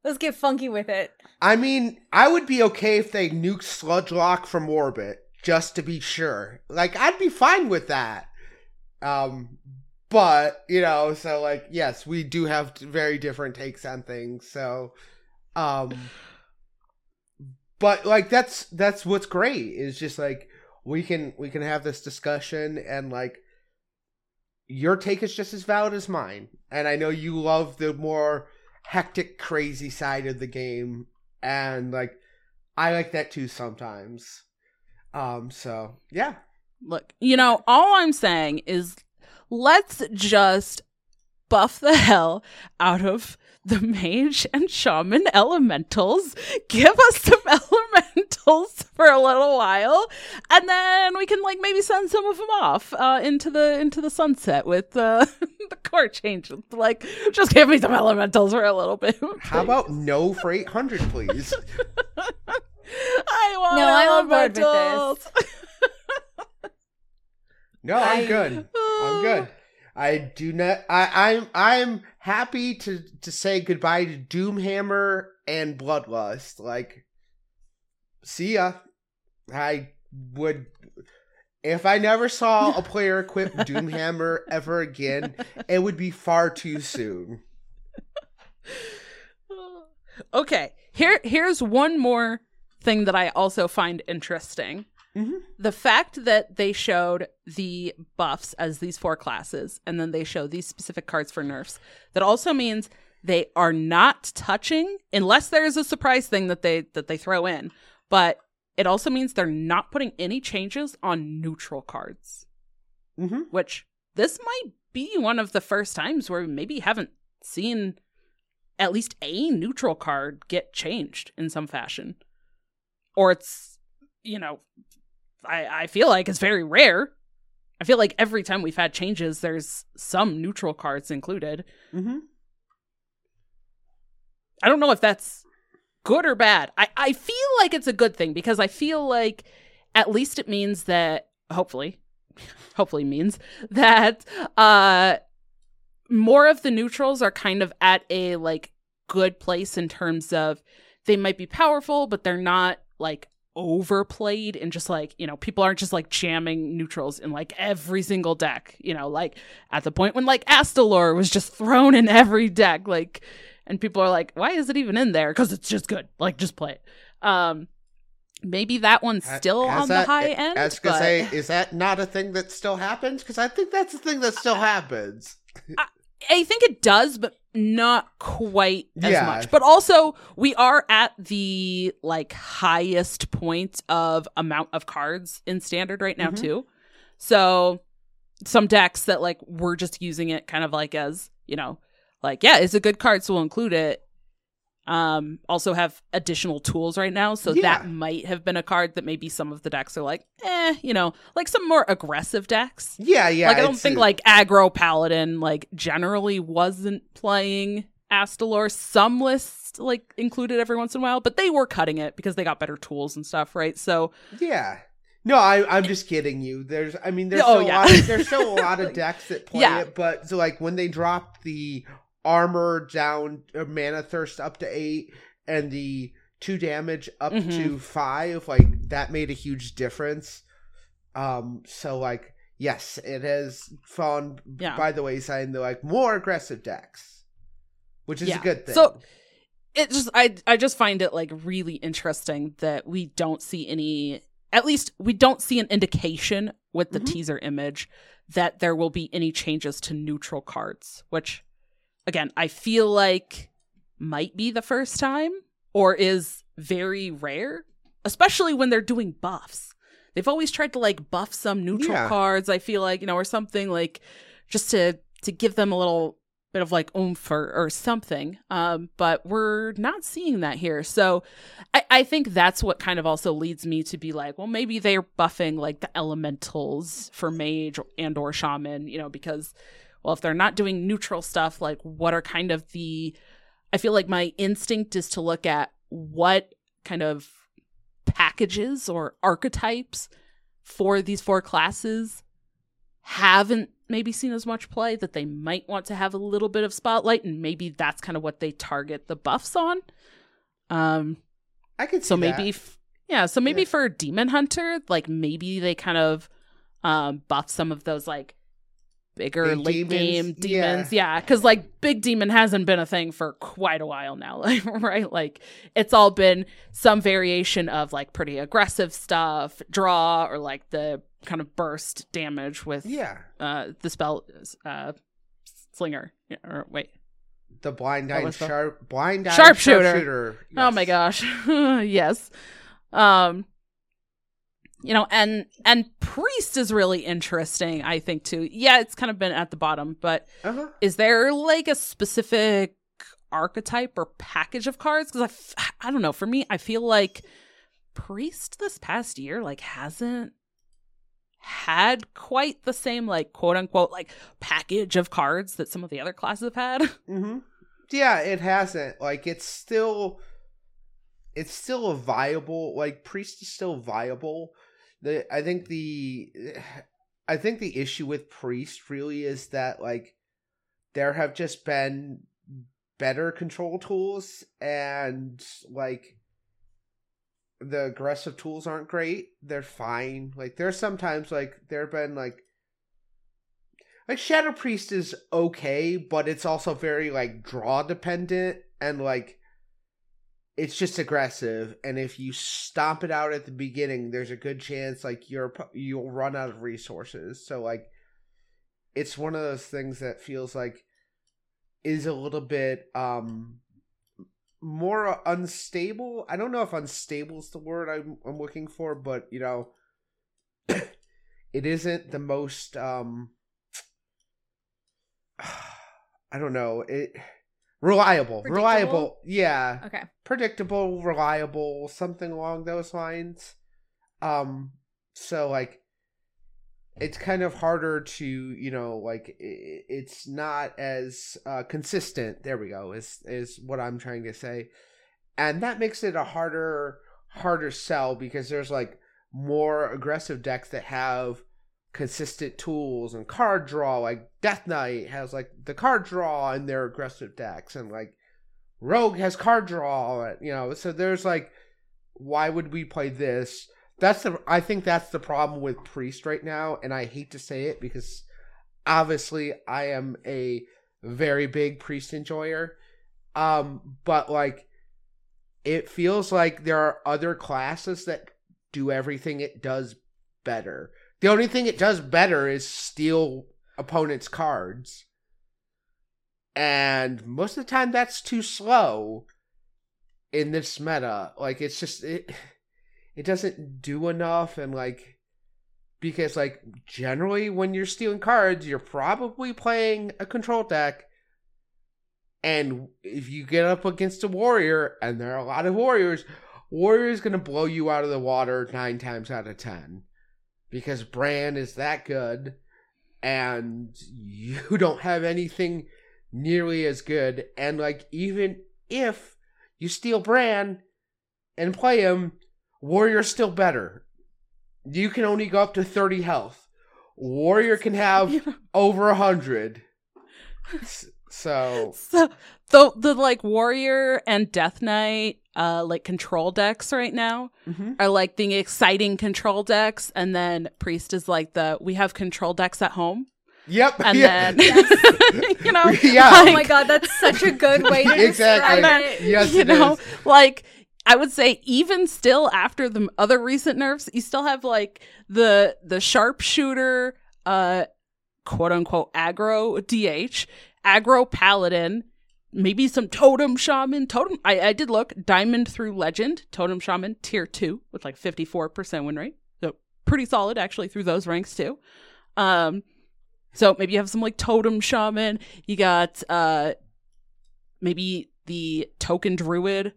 let's get funky with it. I mean, I would be okay if they nuked Sludge Lock from orbit, just to be sure. Like, I'd be fine with that. Um, but you know, so like, yes, we do have very different takes on things. So, um, but like, that's that's what's great is just like we can we can have this discussion and like your take is just as valid as mine, and I know you love the more hectic, crazy side of the game, and like I like that too sometimes. Um, so yeah, Look, you know, all I'm saying is let's just buff the hell out of the mage and shaman elementals. Give us some elementals for a little while, and then we can like maybe send some of them off uh, into the into the sunset with uh, the core changes. Like, just give me some elementals for a little bit. how about no for eight hundred, please? I want No, I'm on board with this. No, I'm good. I'm good. I do not. I, I'm I'm happy to to say goodbye to Doomhammer and Bloodlust. Like, see ya. I would. If I never saw a player equip Doomhammer ever again, it would be far too soon. okay here here's one more thing that i also find interesting Mhm. the fact that they showed the buffs as these four classes and then they show these specific cards for nerfs that also means they are not touching unless there's a surprise thing that they that they throw in but it also means they're not putting any changes on neutral cards Mm-hmm. which this might be one of the first times where we maybe haven't seen at least a neutral card get changed in some fashion. Or it's, you know, I, I feel like it's very rare. I feel like every time we've had changes, there's some neutral cards included. Mm-hmm. I don't know if that's good or bad. I, I feel like it's a good thing because I feel like at least it means that hopefully hopefully means that uh more of the neutrals are kind of at a like good place in terms of they might be powerful but they're not like overplayed and just like you know people aren't just like jamming neutrals in like every single deck you know like at the point when like Astalor was just thrown in every deck like and people are like why is it even in there because it's just good like just play it um maybe that one's still Has on that- the high end I was gonna but- say, is that not a thing that still happens? Because I think that's a thing that still happens. I think it does, but not quite as Yeah. much. But also, we are at the like highest point of amount of cards in standard right now Mhm. too. So some decks that like we're just using it kind of like as you know, like yeah, it's a good card, so we'll include it. Um, also have additional tools right now, so Yeah. that might have been a card that maybe some of the decks are like, eh, you know, like some more aggressive decks Yeah, yeah. like I don't think like aggro paladin like generally wasn't playing Astalor. Some lists like included every once in a while, but they were cutting it because they got better tools and stuff, right? So Yeah. No, I, I'm just kidding you. There's, I mean, there's Oh, still yeah. a lot. Of, there's still a lot of decks that play Yeah. it, but so like when they dropped the armor down, uh, mana thirst up to eight, and the two damage up Mhm. to five, like that made a huge difference. Um, so like, yes, it has fallen Yeah. by the wayside into like more aggressive decks, which is Yeah. a good thing. So- it just I I just find it like really interesting that we don't see any at least we don't see an indication with the Mhm. teaser image that there will be any changes to neutral cards, which again, I feel like might be the first time or is very rare especially when they're doing buffs. They've always tried to like buff some neutral Yeah. cards, I feel like, you know, or something like just to to give them a little bit of like oomph or, or something. Um, but we're not seeing that here. So I, I think that's what kind of also leads me to be like, well, maybe they're buffing like the elementals for mage and or shaman, you know, because well, if they're not doing neutral stuff, like what are kind of the I feel like my instinct is to look at what kind of packages or archetypes for these four classes haven't maybe seen as much play that they might want to have a little bit of spotlight and maybe that's kind of what they target the buffs on um I could so maybe f- yeah so maybe Yeah. for demon hunter like maybe they kind of um buff some of those like bigger Big late demons, game demons yeah because like big demon hasn't been a thing for quite a while now right like it's all been some variation of like pretty aggressive stuff draw or like the kind of burst damage with yeah. uh the spell uh slinger Yeah, or wait The blind eye sharp blind eye Sharpshooter. sharpshooter. Oh my gosh. yes. Um you know, and and priest is really interesting, I think too. Yeah, it's kind of been at the bottom, but Uh-huh. is there like a specific archetype or package of cards cuz I f- I don't know, for me I feel like priest this past year like hasn't had quite the same like quote unquote like package of cards that some of the other classes have had. Mm-hmm. Yeah, it hasn't. Like it's still it's still a viable like priest is still viable. The I think the I think the issue with priest really is that like there have just been better control tools and like the aggressive tools aren't great. They're fine. Like there's sometimes like there have been like like Shadow Priest is okay, but it's also very like draw dependent and like it's just aggressive. And if you stomp it out at the beginning, there's a good chance like you're you'll run out of resources. So like it's one of those things that feels like is a little bit um more unstable. I don't know if unstable is the word I'm, I'm looking for, but you know, it isn't the most um I don't know it reliable, Predictable? reliable, yeah, Okay. predictable, reliable, something along those lines. Um, so like, it's kind of harder to you know like it's not as uh, consistent. There we go. Is is what I'm trying to say, and that makes it a harder harder sell because there's like more aggressive decks that have consistent tools and card draw like death knight has like the card draw in their aggressive decks and like rogue has card draw you know so there's like why would we play this? That's the i think that's the problem with priest right now and i hate to say it because obviously i am a very big priest enjoyer um but like it feels like there are other classes that do everything it does better the only thing it does better is steal opponents' cards. And most of the time that's too slow in this meta. Like it's just it it doesn't do enough and like because like generally when you're stealing cards, you're probably playing a control deck. And if you get up against a warrior, and there are a lot of warriors, warrior's gonna blow you out of the water nine times out of ten because Brann is that good, and you don't have anything nearly as good. And like, even if you steal Brann and play him, Warrior's still better. You can only go up to 30 health. Warrior can have over a 100. So, So the the like warrior and death knight uh like control decks right now mhm. are like the exciting control decks and then priest is like the we have control decks at home yep. and yeah. then you know Yeah. Oh my god, that's such a good way to Exactly. describe it. Yes, you it know is. like i would say even still after the other recent nerfs you still have like the the sharpshooter uh quote unquote aggro dh aggro paladin maybe some Totem Shaman. Totem, I, I did look Diamond through Legend, Totem Shaman tier two with like 54% win rate. So pretty solid actually through those ranks too. Um, so maybe you have some like Totem Shaman. You got uh, maybe the Token Druid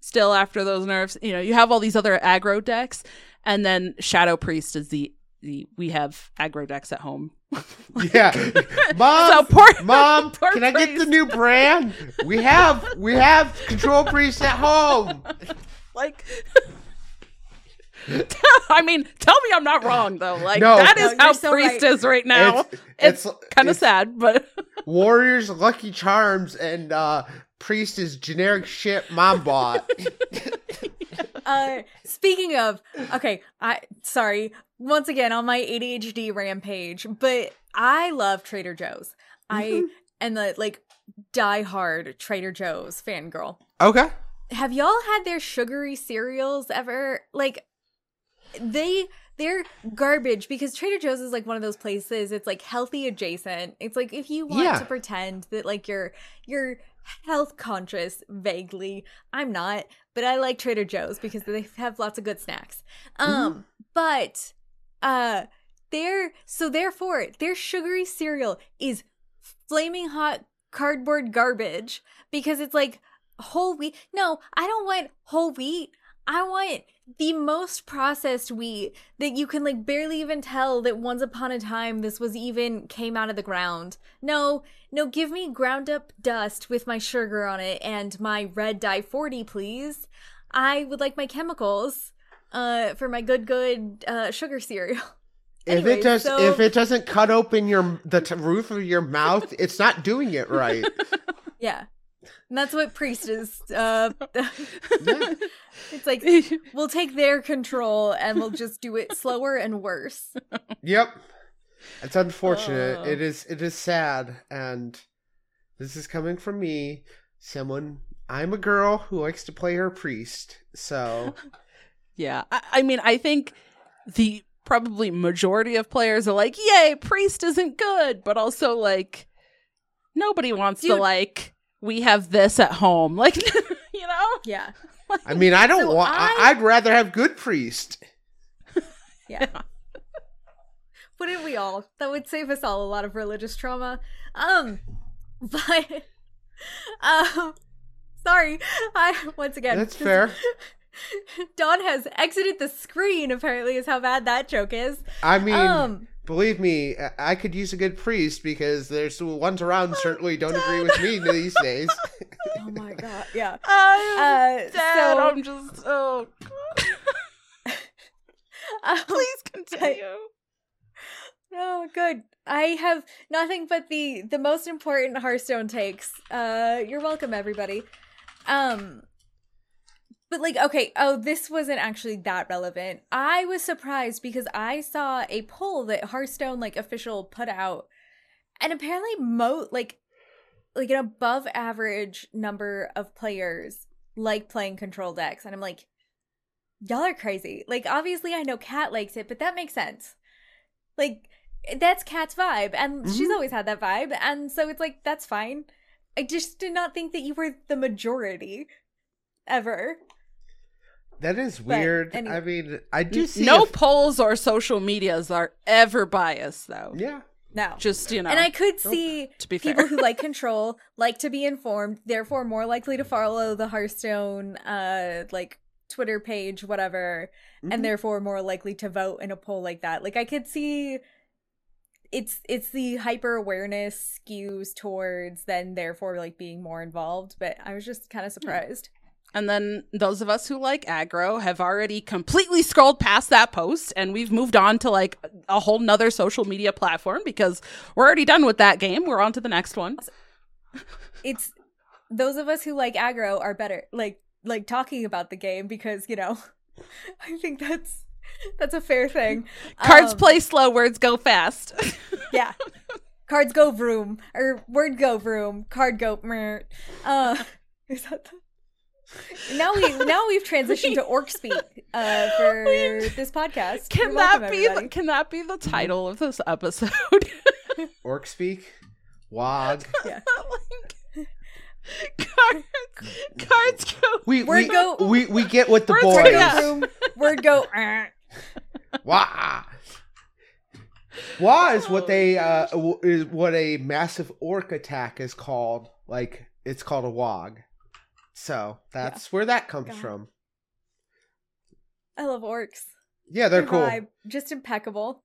still after those nerfs. You know, you have all these other aggro decks, and then Shadow Priest is the the we have aggro decks at home. Yeah, mom, So poor- mom, poor can I get the new brand? We have, we have control priest at home. like I mean, tell me I'm not wrong though. Like No. that No, how so Priest right. is right now. It's- It's, it's- kind of sad, but Warriors, Lucky Charms, and uh priest is generic shit mom bought. Uh, speaking of, okay, I sorry once again on my ADHD rampage, but I love Trader Joe's. I am the like diehard Trader Joe's fangirl. okay. Have y'all had their sugary cereals ever? Like they they're garbage because Trader Joe's is like one of those places it's like healthy adjacent. It's like if you want Yeah. to pretend that like you're you're health conscious vaguely. I'm not, but I like Trader Joe's because they have lots of good snacks. Um but uh their so therefore their sugary cereal is flaming hot cardboard garbage because it's like whole wheat. No, I don't want whole wheat. I want the most processed wheat that you can like barely even tell that once upon a time this was even came out of the ground. No, no, give me ground up dust with my sugar on it and my red dye 40, please. I would like my chemicals uh for my good good uh sugar cereal. If it does, so- if it doesn't cut open your the t- roof of your mouth, it's not doing it right. Yeah. And that's what priest is uh it's like we'll take their control and we'll just do it slower and worse. Yep. It's unfortunate. Oh. It is it is sad and this is coming from me, someone I'm a girl who likes to play her priest. So, yeah. I, I mean, I think the probably majority of players are like, "Yay, Priest isn't good," but also like nobody wants to like we have this at home, like you know. Yeah. I mean, I don't So want I- I... I'd rather have good priest. Yeah. Wouldn't we all? That would save us all a lot of religious trauma. Um but um sorry. I once again That's fair. Don has exited the screen apparently is how bad that joke is. I mean, Um believe me, I- could use a good priest because there's ones around certainly don't agree with me these days. Oh my god. Yeah. I'm Uh dead. so I'm just oh. um, Please continue. Oh, good. I have nothing but the the most important Hearthstone takes. Uh, you're welcome, everybody. Um, but like, okay, oh, this wasn't actually that relevant. I was surprised because I saw a poll that Hearthstone like official put out, and apparently, mo like like an above average number of players like playing control decks, and I'm like, y'all are crazy. Like, obviously, I know Kat likes it, but that makes sense. Like that's Kat's vibe, and she's Mhm. always had that vibe, and so it's like that's fine. I just did not think that you were the majority ever. That is weird. anyway. I mean, I do see no if- polls or social medias are ever biased though. yeah. No. Just you know. And I could see to be people fair. who like control, like to be informed, therefore more likely to follow the Hearthstone uh like Twitter page, whatever, Mhm. and therefore more likely to vote in a poll like that. Like I could see it's it's the hyper awareness skews towards then therefore like being more involved, but I was just kind of surprised. And then those of us who like aggro have already completely scrolled past that post and we've moved on to like a whole nother social media platform because we're already done with that game. We're on to the next one. It's those of us who like aggro are better like like talking about the game because, you know, I think that's that's a fair thing. Cards Um, play slow, words go fast. Yeah. Cards go vroom or word go vroom. Card go mer. Uh, is that the... now we now we've transitioned to orc speak uh, for this podcast. can You're that welcome, be the, can that be the title of this episode? Orc speak, wog. yeah. Like- Card, cards go. We Word we, go- we we get what the Words boys. go- Word go room. Word go. "Uh." Wah. Wah is what Oh, they uh w- is what a massive orc attack is called. Like it's called a wog. So that's where that comes God. from. I love orcs. Yeah, they're Their cool. vibe, just impeccable.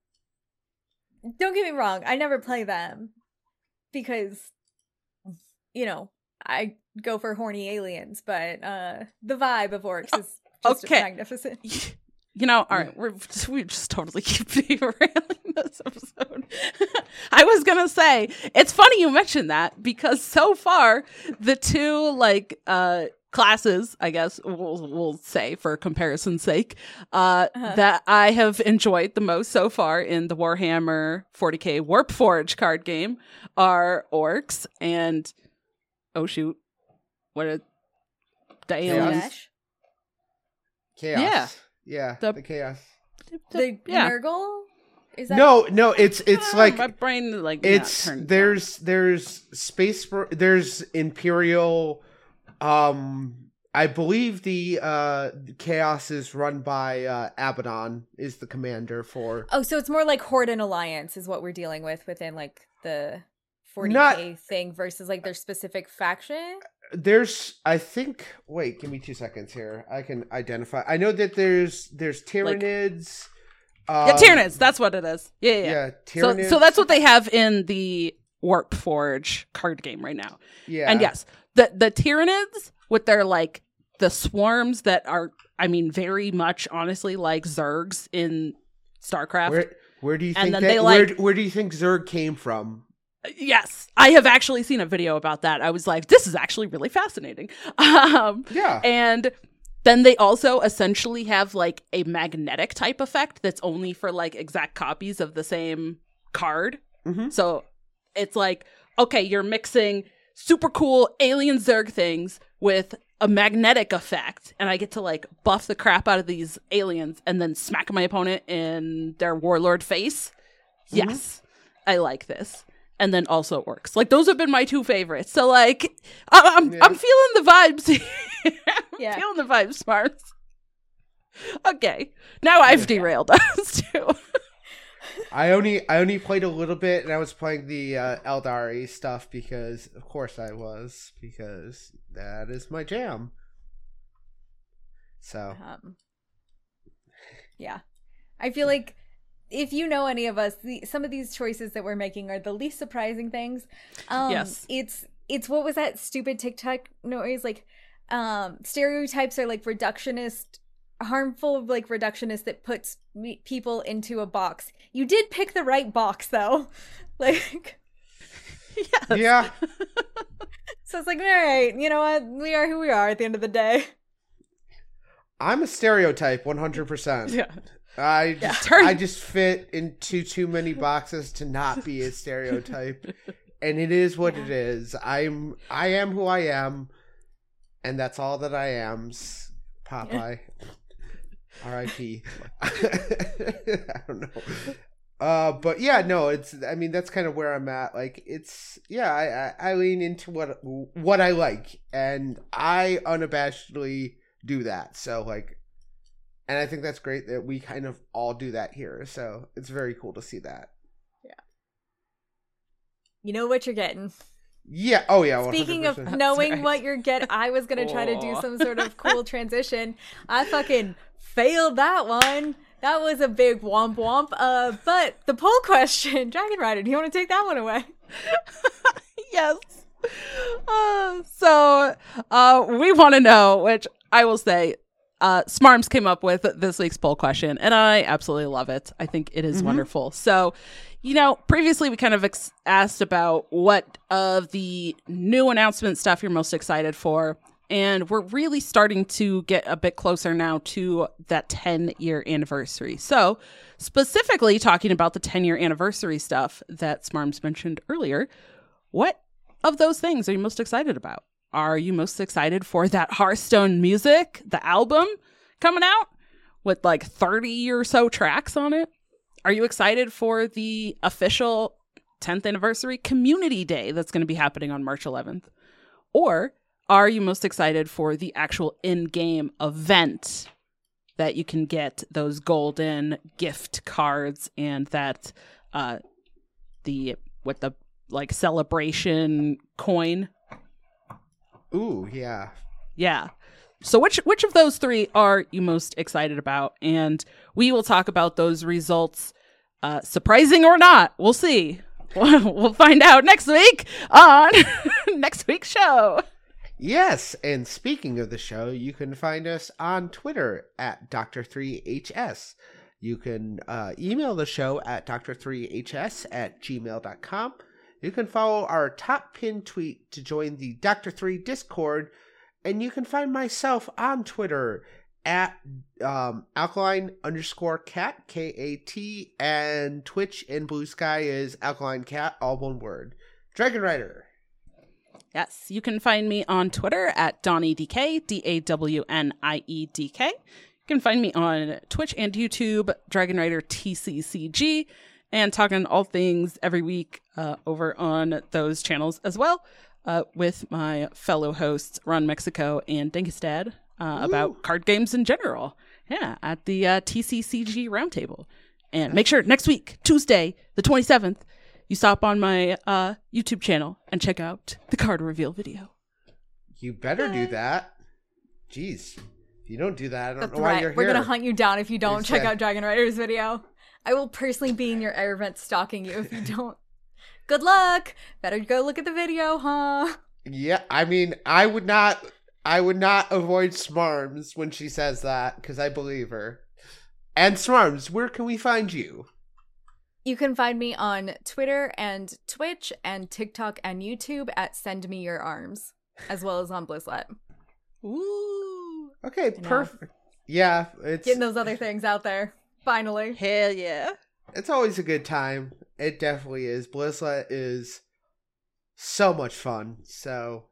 Don't get me wrong, I never play them because you know, I go for horny aliens, but uh the vibe of orcs is just okay. magnificent. You know, all right, we're we just totally keep derailing this episode. I was gonna say it's funny you mentioned that because so far the two like uh classes, I guess we'll we'll say for comparison's sake, uh, Uh-huh. that I have enjoyed the most so far in the Warhammer 40k Warpforge card game are orcs and oh shoot, what are the aliens? Dash. Chaos. Yeah. Yeah. The- The, chaos. The yeah. Nurgle? Is that No, no, it's it's Ah, like my brain like it's turned there's there's space there's imperial um i believe the uh chaos is run by uh abaddon is the commander for Oh, so it's more like Horde and Alliance is what we're dealing with within like the 40k Not- thing versus like their specific faction. There's i think wait give me two seconds here i can identify i know that there's there's tyranids Yeah, um, Tyranids. That's what it is. Yeah, yeah. yeah. yeah So, so that's what they have in the Warpforge card game right now. yeah And yes, the the Tyranids with their like the swarms that are, I mean, very much honestly like Zergs in StarCraft. where where do you And think then that, they, where, like- where do you think zerg came from yes, I have actually seen a video about that. I was like, this is actually really fascinating. Um, yeah and then they also essentially have like a magnetic type effect that's only for like exact copies of the same card. Mhm. So it's like, okay, you're mixing super cool alien Zerg things with a magnetic effect, and I get to like buff the crap out of these aliens and then smack my opponent in their warlord face. Yes, I like this. And then also orcs. Like those have been my two favorites. So like, I- I'm Yeah. I'm feeling the vibes. I'm Yeah. feeling the vibes, Smarms. Okay, now I've derailed us too. I only I only played a little bit, and I was playing the uh, Aeldari stuff because, of course, I was because that is my jam. So Um, yeah, I feel like if you know any of us, the, some of these choices that we're making are the least surprising things. Um, Yes. it's it's what was that stupid TikTok noise? Like, um, stereotypes are like reductionist, harmful like reductionist that puts me- people into a box. You did pick the right box though, like. yes. yeah, So it's like, all right, you know what? We are who we are at the end of the day. I'm a stereotype, one hundred percent. Yeah. I just I just fit into too many boxes to not be a stereotype, and it is what it is. I'm I am who I am, and that's all that I am. Popeye. R.I.P. I don't know. Uh, but yeah, no, it's. I mean, that's kind of where I'm at. Like, it's yeah. I, I I lean into what what I like, and I unabashedly do that. So like, and I think that's great that we kind of all do that here. So it's very cool to see that. Yeah. You know what you're getting. Yeah. Oh yeah. Speaking of knowing right. what you're getting, I was gonna try to do some sort of cool transition. I fucking failed that one. That was a big womp womp. Uh, but the poll question, Dragon Rider, do you want to take that one away? yes. Uh, so uh, we want to know, which I will say, uh, Smarms came up with this week's poll question, and I absolutely love it. I think it is wonderful. So, you know, previously we kind of ex- asked about what of the new announcement stuff you're most excited for. And we're really starting to get a bit closer now to that 10 year anniversary. So, specifically talking about the 10 year anniversary stuff that Smarms mentioned earlier, what of those things are you most excited about? Are you most excited for that Hearthstone music, the album coming out with like 30 or so tracks on it? Are you excited for the official 10th anniversary community day that's going to be happening on March 11th? Or are you most excited for the actual in game event that you can get those golden gift cards and that uh the what the like celebration coin Ooh, yeah. yeah. So which which of those three are you most excited about? And we will talk about those results, uh, surprising or not. We'll see. we'll find out next week on next week's show. Yes, and speaking of the show, you can find us on Twitter at Dr3HS. You can uh, email the show at Dr3HS at gmail.com. You can follow our top pin tweet to join the Dr. 3 Discord, and you can find myself on Twitter at um, alkaline underscore Kat, K A T, and Twitch and Blue Sky is alkaline Kat, all one word. Dragon Rider. Yes, you can find me on Twitter at DawnieDK, D A W N I E D K. You can find me on Twitch and YouTube, Dragon Rider TCCG, and talking all things every week uh, over on those channels as well uh, with my fellow hosts, Ron Mexico and Dinkestad, uh, about card games in general. Yeah, at the uh, TCCG Roundtable. And make sure next week, Tuesday, the 27th, you stop on my uh, YouTube channel and check out the card reveal video. You better do that. Jeez. If you don't do that, I don't The know why you're here. We're gonna hunt you down if you don't check Exact- out Dragon Rider's video. I will personally be in your air vent stalking you if you don't. Good luck. Better go look at the video, huh? Yeah, I mean, I would not I would not avoid Smarms when she says that because I believe her. And Smarms, where can we find you? You can find me on Twitter and Twitch and TikTok and YouTube at Send Me Your Arms, as well as on Blizzlet. Ooh. Okay, perfect. Yeah, it's Getting those other things out there. Finally. Hell yeah. It's always a good time. It definitely is. Blizzlet is so much fun. So,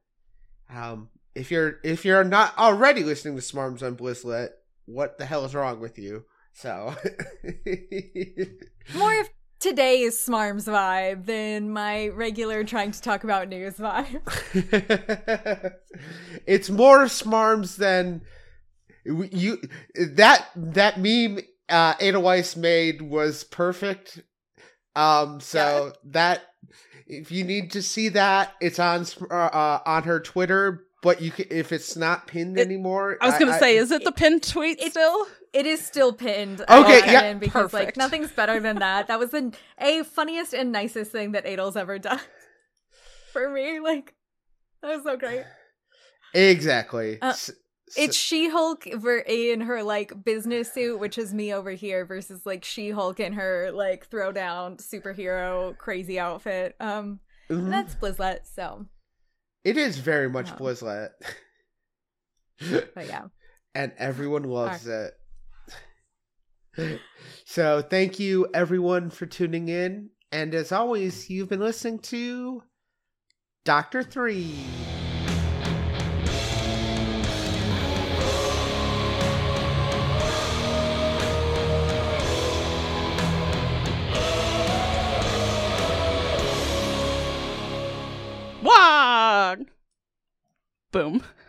um, if you're if you're not already listening to Smarms on Blizzlet, what the hell is wrong with you? So, More of today's Smarms vibe than my regular trying to talk about news vibe. it's more Smarms than you. That that meme uh, Ada Weiss made was perfect. Um, so that if you need to see that, it's on uh, uh, on her Twitter. But you can, if it's not pinned It- anymore, I was gonna say, is it the pinned tweet it- still? It is still pinned. Okay, will yeah, pin because like perfect. nothing's better than that. That was the a funniest and nicest thing that Adel's ever done for me. Like that was so great. exactly. Uh, S- It's She Hulk in her like business suit, which is me over here, versus like She Hulk in her like throwdown superhero crazy outfit. Um, mhm. that's Blizzlet. So, it is very much Oh. Blizzlet, but yeah, and everyone loves it. So, thank you everyone for tuning in. And as always, you've been listening to Doctor 3. Boom.